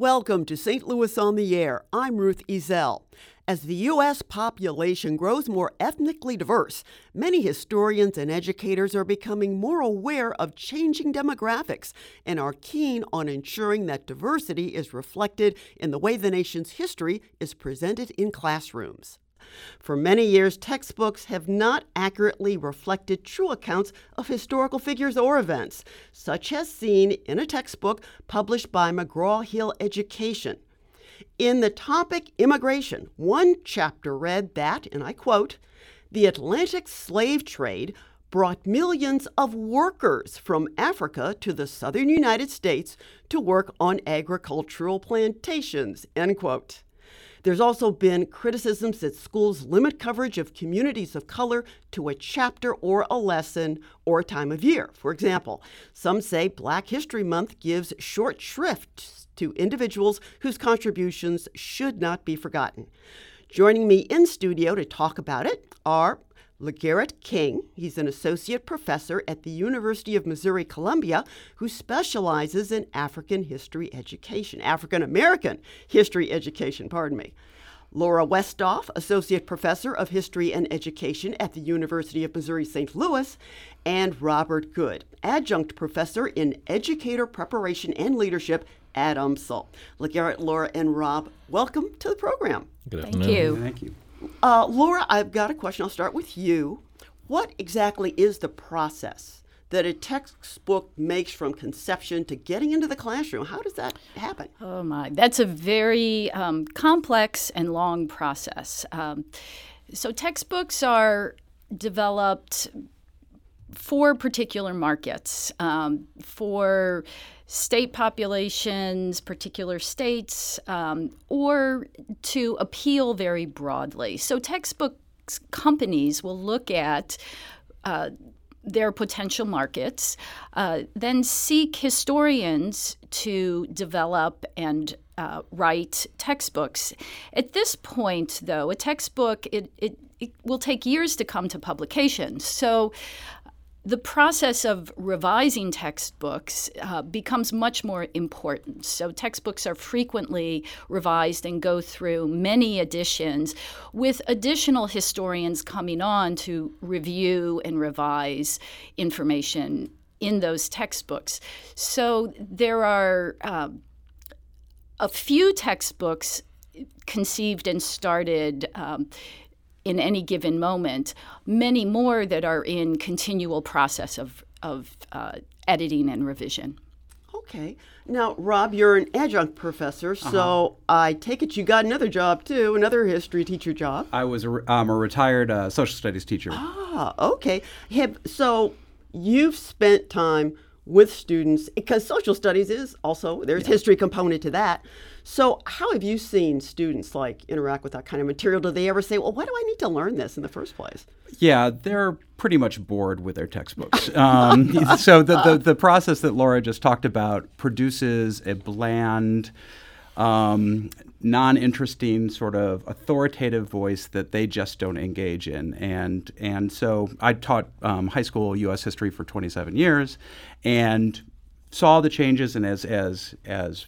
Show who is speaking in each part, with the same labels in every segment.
Speaker 1: Welcome to St. Louis on the Air. I'm Ruth Ezell. As the U.S. population grows more ethnically diverse, many historians and educators are becoming more aware of changing demographics and are keen on ensuring that diversity is reflected in the way the nation's history is presented in classrooms. For many years, textbooks have not accurately reflected true accounts of historical figures or events, such as seen in a textbook published by McGraw Hill Education. In the topic immigration, one chapter read that, and I quote, the Atlantic slave trade brought millions of workers from Africa to the southern United States to work on agricultural plantations, end quote. There's also been criticisms that schools limit coverage of communities of color to a chapter or a lesson or a time of year. For example, some say Black History Month gives short shrift to individuals whose contributions should not be forgotten. Joining me in studio to talk about it are LaGarrett King. He's an associate professor at the University of Missouri Columbia who specializes in African history education, African American history education, pardon me. Laura Westhoff, Associate Professor of History and Education at the University of Missouri St. Louis, and Robert Good, Adjunct Professor in Educator Preparation and Leadership at UMSL. LaGarrett, Laura, and Rob, welcome to the program.
Speaker 2: Good
Speaker 3: Thank you.
Speaker 4: Thank you.
Speaker 1: Uh, Laura, I've got a question. I'll start with you. What exactly is the process that a textbook makes from conception to getting into the classroom? How does that happen?
Speaker 3: Oh my, that's a very um, complex and long process. Um, so textbooks are developed for particular markets, um, for state populations, particular states, um, or to appeal very broadly. So textbook companies will look at uh, their potential markets, uh, then seek historians to develop and uh, write textbooks. At this point, though, a textbook it, it, it will take years to come to publication. So the process of revising textbooks uh, becomes much more important. So, textbooks are frequently revised and go through many editions, with additional historians coming on to review and revise information in those textbooks. So, there are uh, a few textbooks conceived and started. Um, in any given moment, many more that are in continual process of, of uh, editing and revision.
Speaker 1: Okay. Now, Rob, you're an adjunct professor, so uh-huh. I take it you got another job too, another history teacher job.
Speaker 4: I was a, um, a retired uh, social studies teacher.
Speaker 1: Ah, okay. Have, so you've spent time with students because social studies is also there's yeah. history component to that. So, how have you seen students like interact with that kind of material? Do they ever say, "Well, why do I need to learn this in the first place?"
Speaker 4: Yeah, they're pretty much bored with their textbooks. Um, so the, the, the process that Laura just talked about produces a bland. Um, non-interesting sort of authoritative voice that they just don't engage in and and so I taught um, high school U.S. history for 27 years and saw the changes and as as as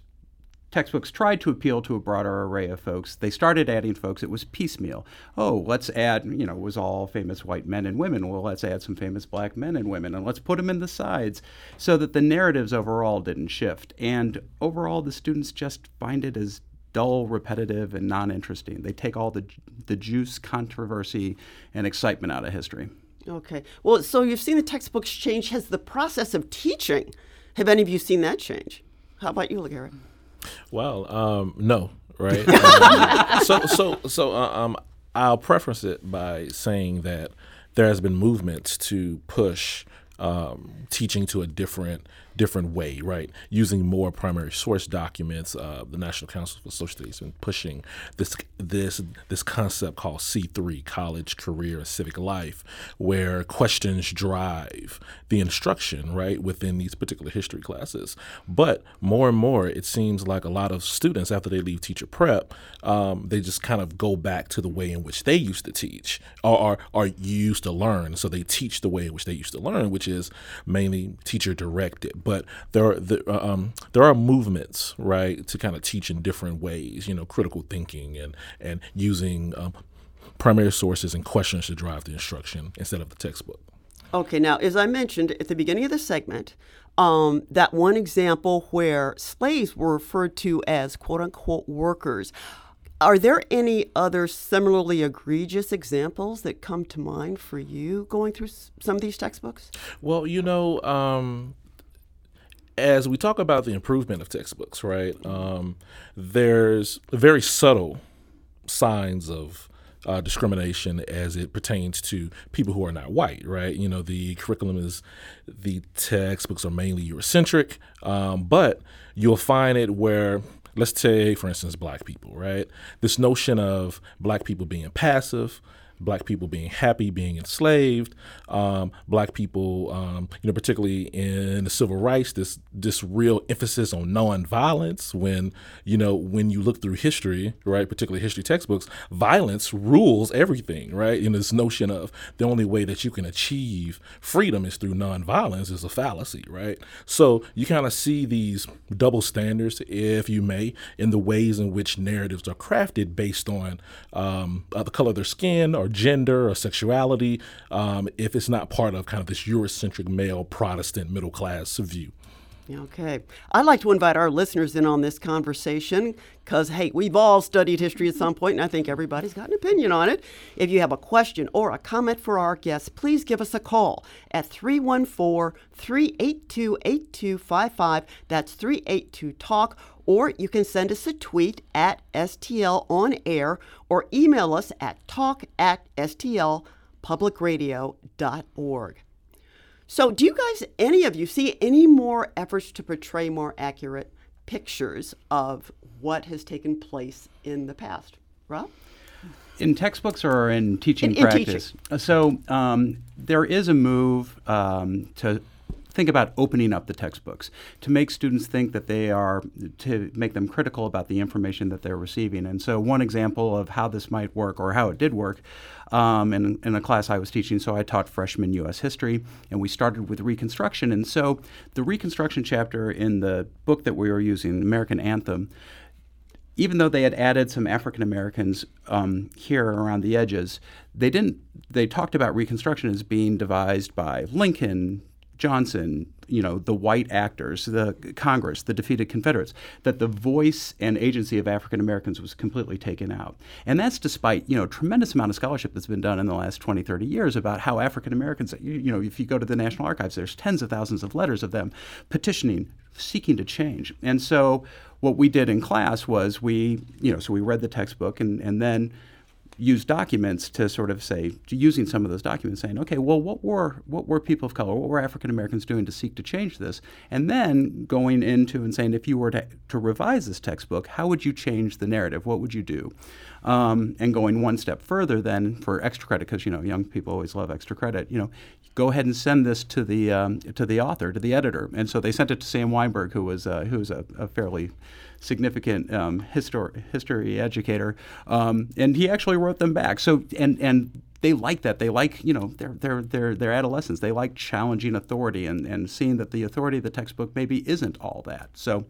Speaker 4: textbooks tried to appeal to a broader array of folks. They started adding folks. It was piecemeal. Oh, let's add, you know, it was all famous white men and women. Well, let's add some famous black men and women and let's put them in the sides so that the narratives overall didn't shift. And overall, the students just find it as dull, repetitive, and non interesting. They take all the, the juice, controversy, and excitement out of history.
Speaker 1: Okay. Well, so you've seen the textbooks change. Has the process of teaching, have any of you seen that change? How about you, LaGarrett?
Speaker 2: Well, um, no, right? um, so, so, so, uh, um, I'll preface it by saying that there has been movements to push um, teaching to a different different way, right? Using more primary source documents. Uh, the National Council for Social Studies has been pushing this this this concept called C3, College, Career, and Civic Life, where questions drive the instruction, right, within these particular history classes. But more and more, it seems like a lot of students, after they leave teacher prep, um, they just kind of go back to the way in which they used to teach or are used to learn. So they teach the way in which they used to learn, which is mainly teacher directed But there are there, uh, um, there are movements, right, to kind of teach in different ways. You know, critical thinking and and using um, primary sources and questions to drive the instruction instead of the textbook.
Speaker 1: Okay, now as I mentioned at the beginning of the segment, um, that one example where slaves were referred to as quote unquote workers. Are there any other similarly egregious examples that come to mind for you going through some of these textbooks?
Speaker 2: Well, you know, um, as we talk about the improvement of textbooks, right, um, there's very subtle signs of uh, discrimination as it pertains to people who are not white, right? You know, the curriculum is, the textbooks are mainly Eurocentric, um, but you'll find it where let's say, for instance, black people, right? This notion of black people being passive, black people being happy being enslaved, um, black people, um, you know, particularly in the civil rights, this this real emphasis on nonviolence. When you know, when you look through history, right, particularly history textbooks, violence rules everything, right? And this notion of the only way that you can achieve freedom is through nonviolence is a fallacy, right? So you kind of see these double standards, if you may, in the ways in which narratives are crafted based on um, uh, the color of their skin or gender or sexuality um, if it's not part of kind of this Eurocentric male Protestant middle class view.
Speaker 1: Okay. I'd like to invite our listeners in on this conversation because, hey, we've all studied history at some point, and I think everybody's got an opinion on it. If you have a question or a comment for our guests, please give us a call at 314 382 8255. That's 382 Talk. Or you can send us a tweet at STL on air or email us at talk at stlpublicradio.org. So, do you guys, any of you, see any more efforts to portray more accurate pictures of what has taken place in the past? Rob?
Speaker 4: In textbooks or in teaching
Speaker 1: in, in
Speaker 4: practice?
Speaker 1: Teaching.
Speaker 4: So, um, there is a move um, to think about opening up the textbooks to make students think that they are to make them critical about the information that they're receiving. And so, one example of how this might work or how it did work um, in, in a class I was teaching. So, I taught freshman U.S. history, and we started with Reconstruction. And so, the Reconstruction chapter in the book that we were using, American Anthem, even though they had added some African Americans um, here around the edges, they didn't. They talked about Reconstruction as being devised by Lincoln, Johnson, you know, the white actors, the Congress, the defeated Confederates, that the voice and agency of African Americans was completely taken out. And that's despite, you know, tremendous amount of scholarship that's been done in the last 20, 30 years about how African Americans, you, you know, if you go to the National Archives, there's tens of thousands of letters of them petitioning, seeking to change. And so what we did in class was we, you know, so we read the textbook and, and then use documents to sort of say, using some of those documents, saying, okay, well, what were what were people of color, what were African Americans doing to seek to change this, and then going into and saying, if you were to, to revise this textbook, how would you change the narrative? What would you do? Um, and going one step further, then for extra credit, because you know young people always love extra credit. You know, go ahead and send this to the um, to the author, to the editor, and so they sent it to Sam Wineburg, who was uh, a, a fairly significant um, history history educator, um, and he actually wrote them back. So and and they like that. They like, you know, their their their their adolescents. They like challenging authority and, and seeing that the authority of the textbook maybe isn't all that. So,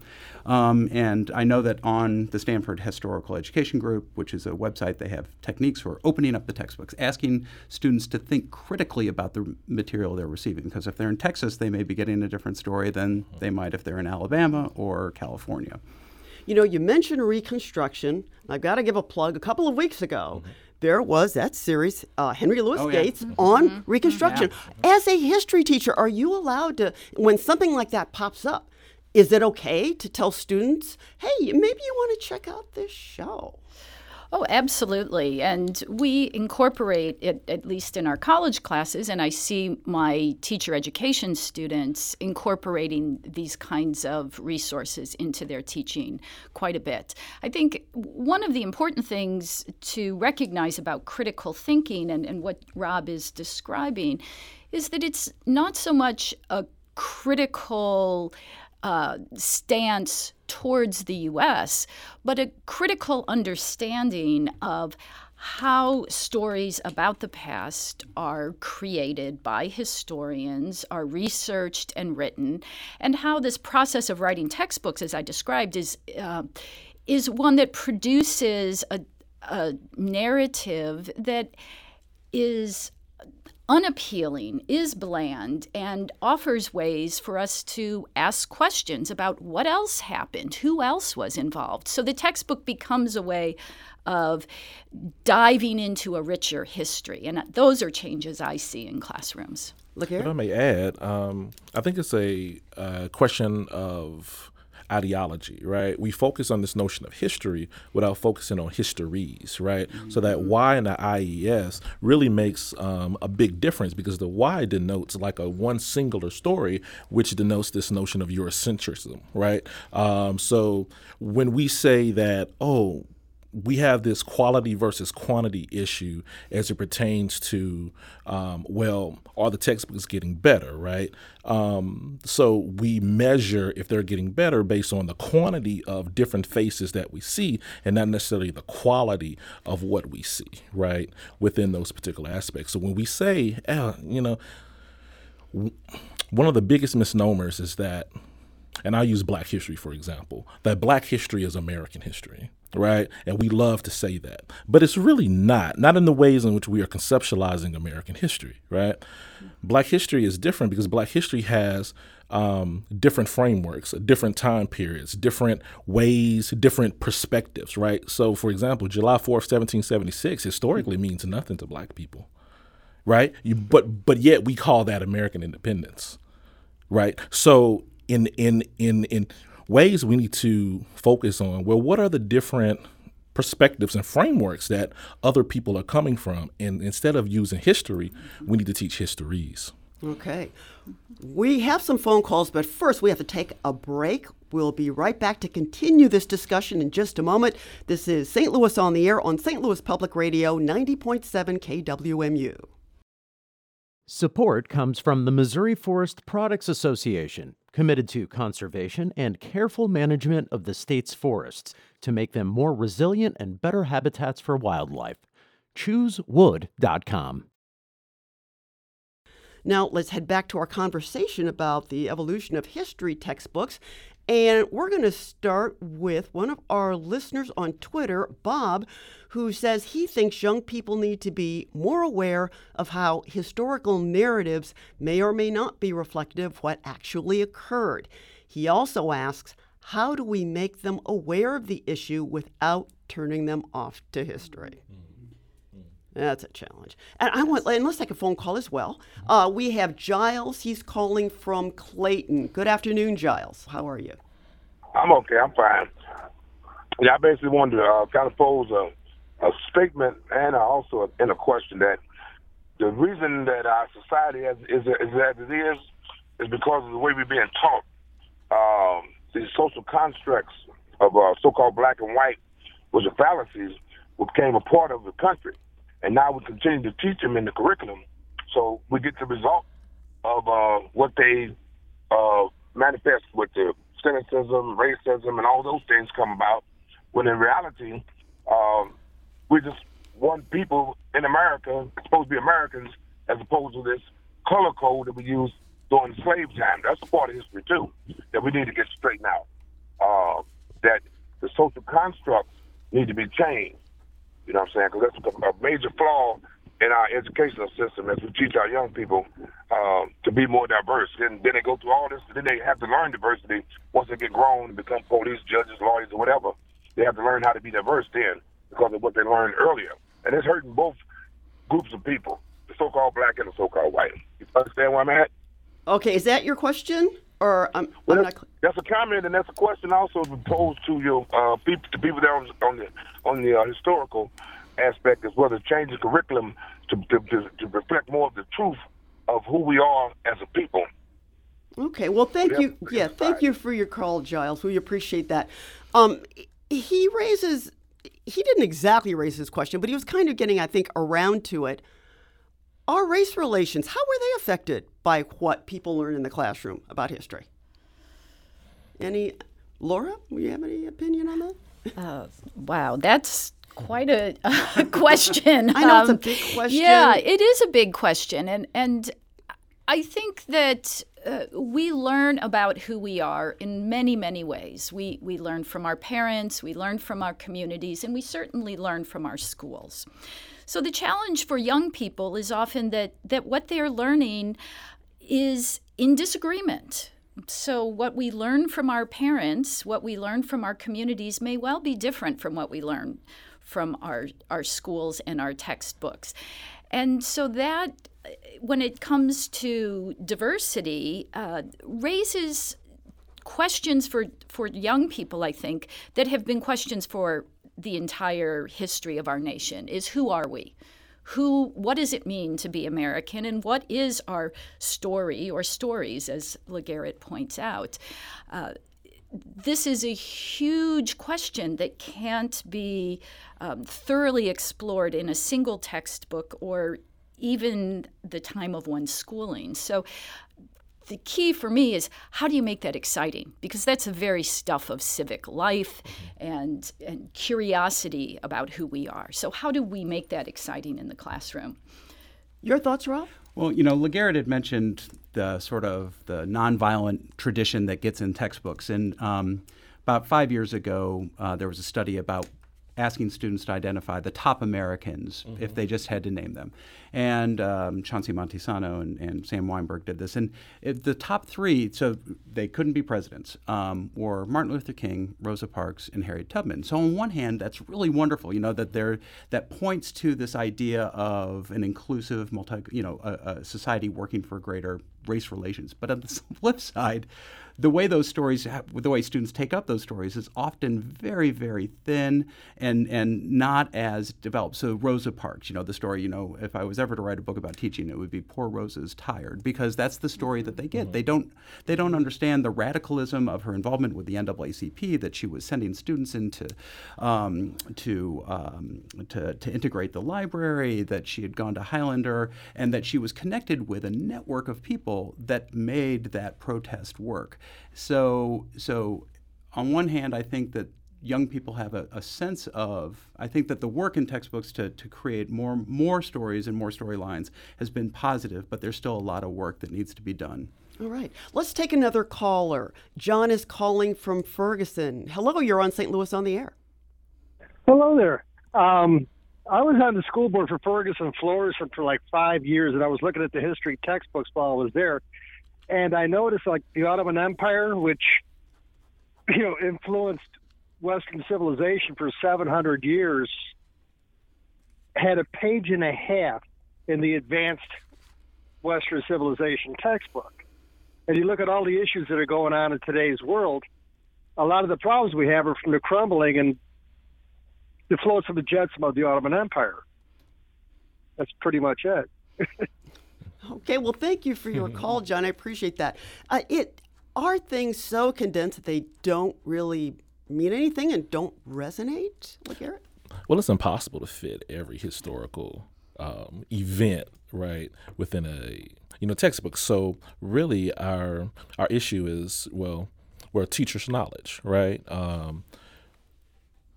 Speaker 4: um, and I know that on the Stanford Historical Education Group, which is a website, they have techniques for opening up the textbooks, asking students to think critically about the material they're receiving. Because if they're in Texas, they may be getting a different story than they might if they're in Alabama or California.
Speaker 1: You know, you mentioned Reconstruction. I've got to give a plug. A couple of weeks ago, mm-hmm there was that series, uh, Henry Louis oh, Gates, yeah. on mm-hmm. Reconstruction. Yeah. As a history teacher, are you allowed to, when something like that pops up, is it okay to tell students, hey, maybe you want to check out this show?
Speaker 3: Oh, absolutely. And we incorporate it, at least in our college classes, and I see my teacher education students incorporating these kinds of resources into their teaching quite a bit. I think one of the important things to recognize about critical thinking and, and what Rob is describing is that it's not so much a critical uh, stance towards the U.S., but a critical understanding of how stories about the past are created by historians, are researched and written, and how this process of writing textbooks, as I described, is uh, is one that produces a, a narrative that is unappealing, is bland, and offers ways for us to ask questions about what else happened, who else was involved. So the textbook becomes a way of diving into a richer history. And those are changes I see in classrooms.
Speaker 2: Look here. If I may add, um, I think it's a uh, question of ideology, right? We focus on this notion of history without focusing on histories, right? Mm-hmm. So that Y in the IES really makes um, a big difference because the Y denotes like a one singular story, which denotes this notion of Eurocentrism, right? Um, so when we say that, oh, we have this quality versus quantity issue as it pertains to, um, well, are the textbooks getting better, right? Um, so we measure if they're getting better based on the quantity of different faces that we see and not necessarily the quality of what we see, right, within those particular aspects. So when we say, eh, you know, one of the biggest misnomers is that, and I'll use black history for example, that black history is American history right? And we love to say that. But it's really not, not in the ways in which we are conceptualizing American history, right? Black history is different because Black history has um, different frameworks, different time periods, different ways, different perspectives, right? So, for example, July 4th, 1776 historically means nothing to Black people, right? You, but, but yet we call that American independence, right? So, in, in, in, in, ways we need to focus on well, what are the different perspectives and frameworks that other people are coming from? And instead of using history, we need to teach histories.
Speaker 1: Okay. We have some phone calls, but first we have to take a break. We'll be right back to continue this discussion in just a moment. This is St. Louis on the Air on St. Louis Public Radio 90.7 KWMU.
Speaker 5: Support comes from the Missouri Forest Products Association committed to conservation and careful management of the state's forests to make them more resilient and better habitats for wildlife. ChooseWood.com.
Speaker 1: Now, let's head back to our conversation about the evolution of history textbooks. And we're going to start with one of our listeners on Twitter, Bob, who says he thinks young people need to be more aware of how historical narratives may or may not be reflective of what actually occurred. He also asks, how do we make them aware of the issue without turning them off to history? Mm-hmm. That's a challenge. And I want, and let's take a phone call as well. Uh, we have Giles. He's calling from Clayton. Good afternoon, Giles. How are you?
Speaker 6: I'm okay. I'm fine. Yeah, I basically wanted to uh, kind of pose a, a statement and also a, in a question that the reason that our society is, is, is as it is is because of the way we're being taught. Um, these social constructs of uh, so-called black and white, which are fallacies, became a part of the country, and now we continue to teach them in the curriculum. So we get the result of uh, what they uh, manifest with the cynicism, racism, and all those things come about. When in reality, um, we just want people in America, supposed to be Americans, as opposed to this color code that we used during slave time. That's a part of history too that we need to get straightened out. Uh, that the social constructs need to be changed. You know what I'm saying? Because that's a major flaw in our educational system as we teach our young people uh, to be more diverse. And then they go through all this, then they have to learn diversity once they get grown and become police, judges, lawyers, or whatever. They have to learn how to be diverse then because of what they learned earlier. And it's hurting both groups of people, the so-called black and the so-called white. You understand where I'm at?
Speaker 1: Okay, is that your question? Or I'm,
Speaker 6: well,
Speaker 1: I'm
Speaker 6: that's, not... that's, a comment, and that's a question also posed to your uh, people, to people there on, on the on the uh, historical aspect as well as change the curriculum to, to, to, reflect more of the truth of who we are as a people.
Speaker 1: Okay, well, thank you. Yeah, thank you for your call, Giles. We appreciate that. Um, he raises he didn't exactly raise his question, but he was kind of getting, I think, around to it. Our race relations, how were they affected by what people learn in the classroom about history? Any, Laura, do you have any opinion on that?
Speaker 3: Uh, wow, that's quite a, a question.
Speaker 1: I know um, it's a um, big question.
Speaker 3: Yeah, it is a big question, and and I think that uh, we learn about who we are in many, many ways. We, we learn from our parents, we learn from our communities, and we certainly learn from our schools. So the challenge for young people is often that, that what they're learning is in disagreement. So, what we learn from our parents, what we learn from our communities, may well be different from what we learn from our, our schools and our textbooks. And so that when it comes to diversity, uh, raises questions for, for young people, I think, that have been questions for the entire history of our nation is who are we? Who, what does it mean to be American, and what is our story or stories, as LaGarrett points out? Uh, this is a huge question that can't be um, thoroughly explored in a single textbook or even the time of one's schooling. So the key for me is how do you make that exciting? Because that's the very stuff of civic life and, and curiosity about who we are. So, how do we make that exciting in the classroom?
Speaker 1: Your thoughts, Rob?
Speaker 4: Well, you know, LaGarrett had mentioned the sort of the nonviolent tradition that gets in textbooks. And um, about five years ago, uh, there was a study about asking students to identify the top Americans mm-hmm. if they just had to name them. And um, Chauncey Monte-Sano and, and, Sam Wineburg did this. And the top three, so they couldn't be presidents, um, were Martin Luther King, Rosa Parks, and Harriet Tubman. So on one hand, that's really wonderful, you know, that there that points to this idea of an inclusive, multi, you know, a, a society working for greater race relations. But on the flip side, the way those stories, the way students take up those stories, is often very, very thin and and not as developed. So Rosa Parks, you know, the story, you know, if I was ever to write a book about teaching, it would be poor Rosa's tired because that's the story that they get. Mm-hmm. They don't they don't understand the radicalism of her involvement with the NAACP that she was sending students into um, to, um, to to integrate the library, that she had gone to Highlander, and that she was connected with a network of people that made that protest work. So, so on one hand, I think that young people have a, a, sense of i think that the work in textbooks to, to create more more stories and more storylines has been positive but there's still a lot of work that needs to be done.
Speaker 1: All right. Let's take another caller. John is calling from ferguson. Hello you're on st louis on the air.
Speaker 7: Hello there. Um, i was on the school board for ferguson florissant for like five years and i was looking at the history textbooks while i was there and I noticed like the Ottoman Empire, which you know influenced Western civilization for 700 years, had a page and a half in the advanced Western civilization textbook. And you look at all the issues that are going on in today's world, a lot of the problems we have are from the crumbling and the floats of the jetsam of the Ottoman Empire. That's pretty much it.
Speaker 1: Okay, well, thank you for your call, John. I appreciate that. Uh, it are things so condensed that they don't really mean anything and don't resonate, LaGarrett?
Speaker 2: Well, it's impossible to fit every historical um, event right within a you know textbook. So really, our our issue is well, we're teacher's knowledge, right? Um,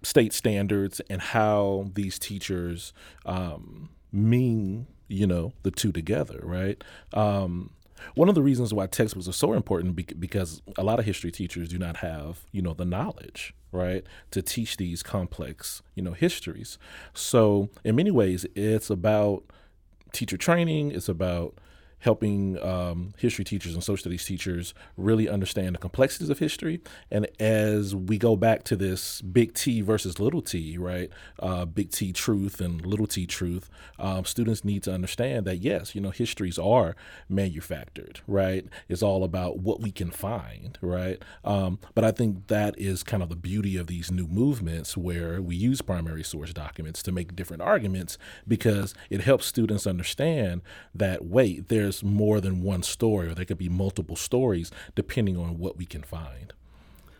Speaker 2: state standards and how these teachers um, mean you know the two together right? Um, one of the reasons why textbooks are so important be- because a lot of history teachers do not have you know the knowledge right to teach these complex you know histories. So in many ways it's about teacher training it's about helping um, history teachers and social studies teachers really understand the complexities of history. And as we go back to this big T versus little t, right? Uh, big T truth and little t truth, um, students need to understand that, yes, you know, histories are manufactured, right? It's all about what we can find, right? Um, but I think that is kind of the beauty of these new movements where we use primary source documents to make different arguments because it helps students understand that, wait, there's there's more than one story, or there could be multiple stories depending on what we can find.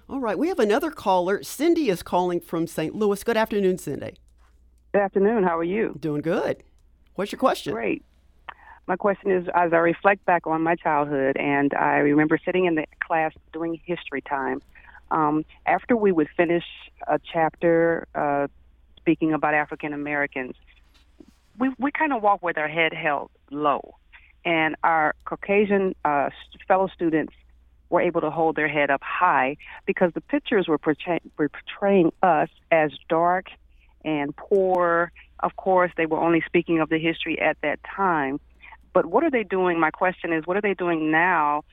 Speaker 1: All right, we have another caller. Cindy is calling from St. Louis. Good afternoon, Cindy.
Speaker 8: Good afternoon. How are you?
Speaker 1: Doing good. What's your question?
Speaker 8: Great. My question is as I reflect back on my childhood, and I remember sitting in the class doing history time, Um, after we would finish a chapter uh, speaking about African Americans, we, we kind of walk with our head held low. And our Caucasian uh, fellow students were able to hold their head up high because the pictures were, portray- were portraying us as dark and poor. Of course, they were only speaking of the history at that time. But what are they doing? My question is, what are they doing now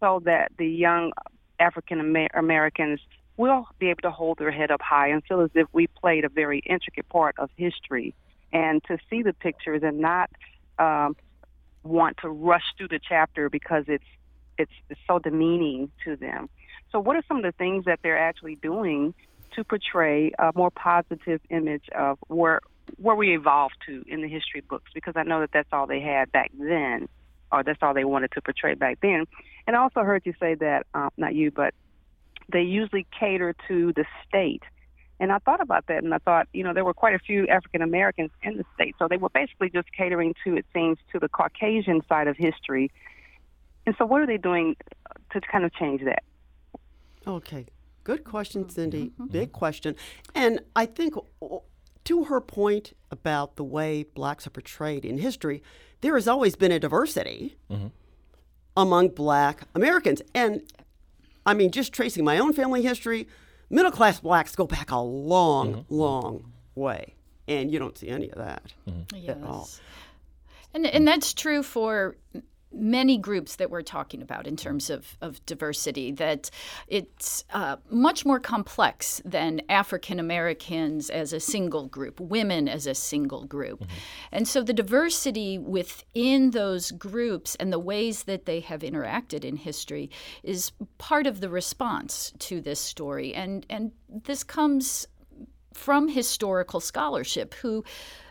Speaker 8: so that the young African Americans will be able to hold their head up high and feel as if we played a very intricate part of history? And to see the pictures and not um, want to rush through the chapter because it's it's, it's so demeaning to them. So, what are some of the things that they're actually doing to portray a more positive image of where where we evolved to in the history books? Because I know that that's all they had back then, or that's all they wanted to portray back then. And I also heard you say that um, not you, but they usually cater to the state. And I thought about that, and I thought, you know, there were quite a few African Americans in the state, so they were basically just catering to, it seems, to the Caucasian side of history. And so, what are they doing to kind of change that?
Speaker 1: Okay, good question, Cindy. Mm-hmm. Big question, and I think to her point about the way blacks are portrayed in history, there has always been a diversity mm-hmm. among black Americans. And I mean, just tracing my own family history, middle class blacks go back a long, mm-hmm. long way. And you don't see any of that mm-hmm. yes. at all.
Speaker 3: And, and that's true for many groups that we're talking about in terms of, of diversity, that it's uh, much more complex than African Americans as a single group, women as a single group. Mm-hmm. And so the diversity within those groups and the ways that they have interacted in history is part of the response to this story. And, and this comes from historical scholarship who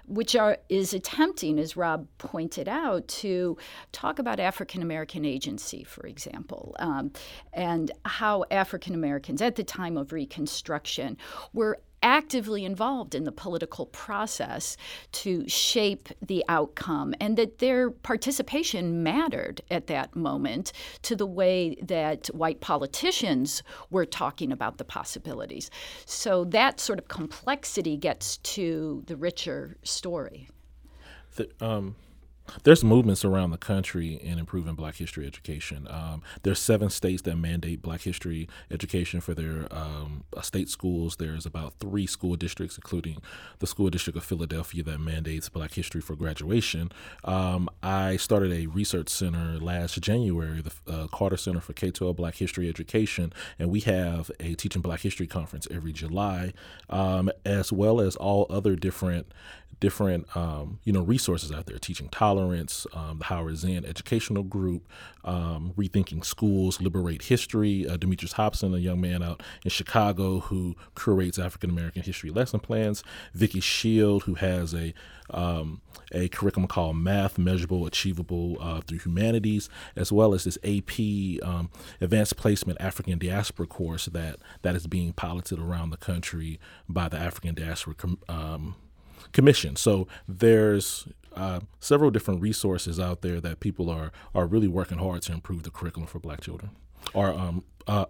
Speaker 3: which are, is attempting, as Rob pointed out, to talk about African American agency, for example, um, and how African Americans at the time of Reconstruction were actively involved in the political process to shape the outcome, and that their participation mattered at that moment to the way that white politicians were talking about the possibilities. So that sort of complexity gets to the richer story.
Speaker 2: The, um, there's movements around the country in improving Black history education. Um, there's seven states that mandate Black history education for their um, uh, state schools. There's about three school districts, including the school district of Philadelphia, that mandates Black history for graduation. Um, I started a research center last January, the uh, Carter Center for K-12 Black History Education, and we have a Teaching Black History conference every July, um, as well as all other different different um, you know resources out there teaching tolerance um, the howard zinn educational group um, rethinking schools liberate history uh, demetrius hobson a young man out in chicago who curates african american history lesson plans vicky shield who has a um, a curriculum called math measurable achievable uh, through humanities as well as this ap um, advanced placement african diaspora course that that is being piloted around the country by the african diaspora um, commission. So there's uh, several different resources out there that people are are really working hard to improve the curriculum for Black children, or um, uh,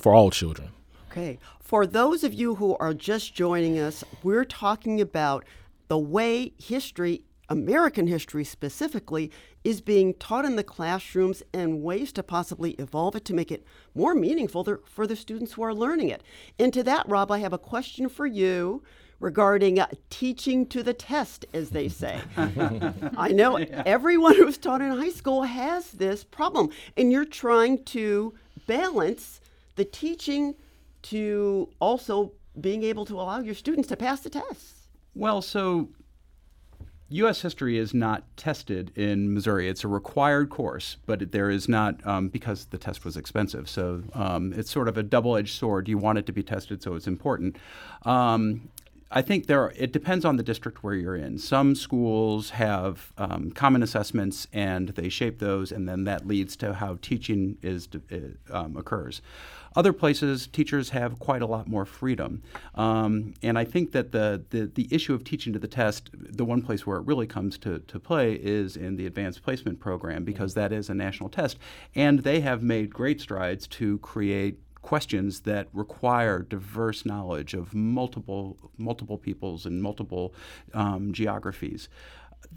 Speaker 2: for all children.
Speaker 1: Okay. For those of you who are just joining us, we're talking about the way history, American history specifically, is being taught in the classrooms and ways to possibly evolve it to make it more meaningful for the students who are learning it. And to that, Rob, I have a question for you regarding uh, teaching to the test, as they say. I know yeah. everyone who's taught in high school has this problem, and you're trying to balance the teaching to also being able to allow your students to pass the tests.
Speaker 4: Well, so U.S. history is not tested in Missouri. It's a required course, but there is not um, because the test was expensive. So um, it's sort of a double-edged sword. You want it to be tested, so it's important. Um, I think there are, it depends on the district where you're in. Some schools have um, common assessments and they shape those, and then that leads to how teaching is uh, um, occurs. Other places, teachers have quite a lot more freedom, um, and I think that the, the the issue of teaching to the test, the one place where it really comes to, to play is in the advanced placement program because that is a national test, and they have made great strides to create questions that require diverse knowledge of multiple multiple peoples and multiple um, geographies.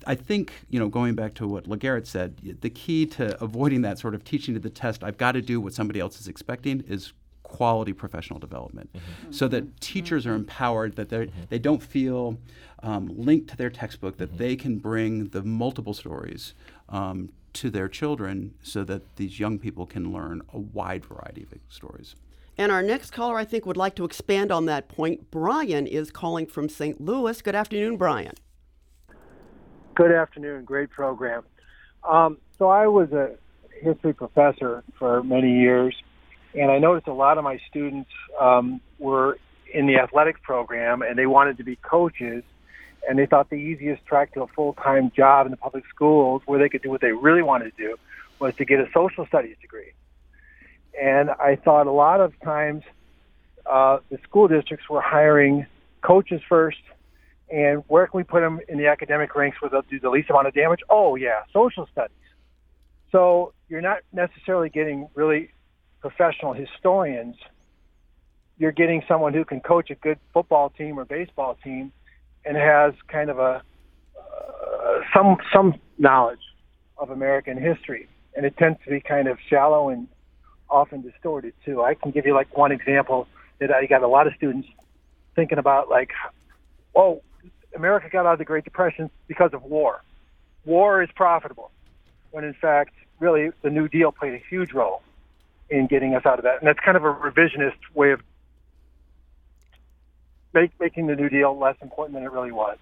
Speaker 4: I think, you know, going back to what LaGarrett said, the key to avoiding that sort of teaching to the test, I've got to do what somebody else is expecting, is quality professional development mm-hmm. so that teachers are empowered, that mm-hmm. they don't feel um, linked to their textbook, that mm-hmm. they can bring the multiple stories um, to their children so that these young people can learn a wide variety of stories.
Speaker 1: And our next caller, I think, would like to expand on that point. Brian is calling from St. Louis. Good afternoon, Brian.
Speaker 9: Good afternoon. Great program. Um, so I was a history professor for many years, and I noticed a lot of my students um, were in the athletic program and they wanted to be coaches and they thought the easiest track to a full-time job in the public schools where they could do what they really wanted to do was to get a social studies degree. And I thought a lot of times uh, the school districts were hiring coaches first, and where can we put them in the academic ranks where they'll do the least amount of damage? Oh yeah, social studies. So you're not necessarily getting really professional historians. You're getting someone who can coach a good football team or baseball team and has kind of a uh, some some knowledge of American history, and it tends to be kind of shallow and often distorted too. I can give you like one example that I got a lot of students thinking about, like, oh, America got out of the Great Depression because of war. War is profitable, when in fact, really, the New Deal played a huge role in getting us out of that, and that's kind of a revisionist way of make, making the New Deal less important than it really was.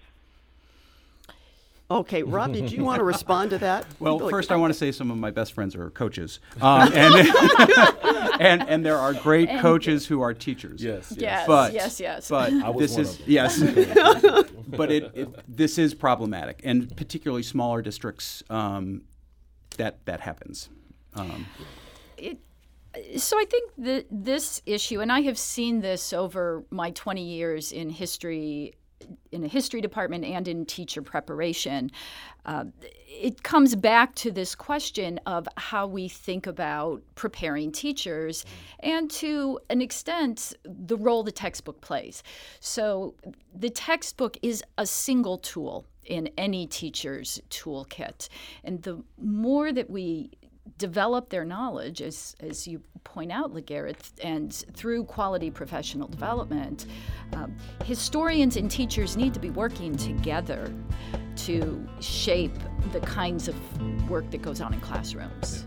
Speaker 1: Okay, Rob, did you want to respond to that?
Speaker 4: Well, first I want to say some of my best friends are coaches, um, and, and and there are great and coaches who are teachers.
Speaker 2: Yes,
Speaker 3: yes, but, yes, yes.
Speaker 4: But this is yes, but it, it, this is problematic, and particularly smaller districts um, that that happens. Um,
Speaker 3: it, so I think that this issue, and I have seen this over my 20 years in history, in a history department and in teacher preparation, uh, it comes back to this question of how we think about preparing teachers and to an extent the role the textbook plays. So the textbook is a single tool in any teacher's toolkit. And the more that we develop their knowledge, as, as you point out, LaGarrett, and through quality professional development, um, historians and teachers need to be working together to shape the kinds of work that goes on in classrooms.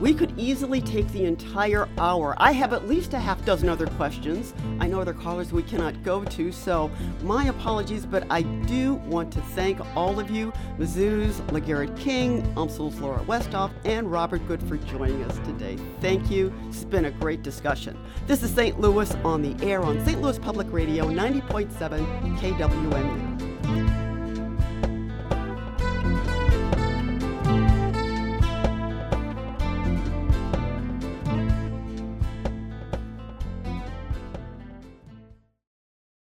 Speaker 1: We could easily take the entire hour. I have at least a half dozen other questions. I know other callers we cannot go to, so my apologies, but I do want to thank all of you, Mizzou's LaGarrett King, UMSL's Laura Westhoff, and Robert Good for joining us today. Thank you. It's been a great discussion. This is St. Louis on the air on St. Louis Public Radio 90.7 KWMU.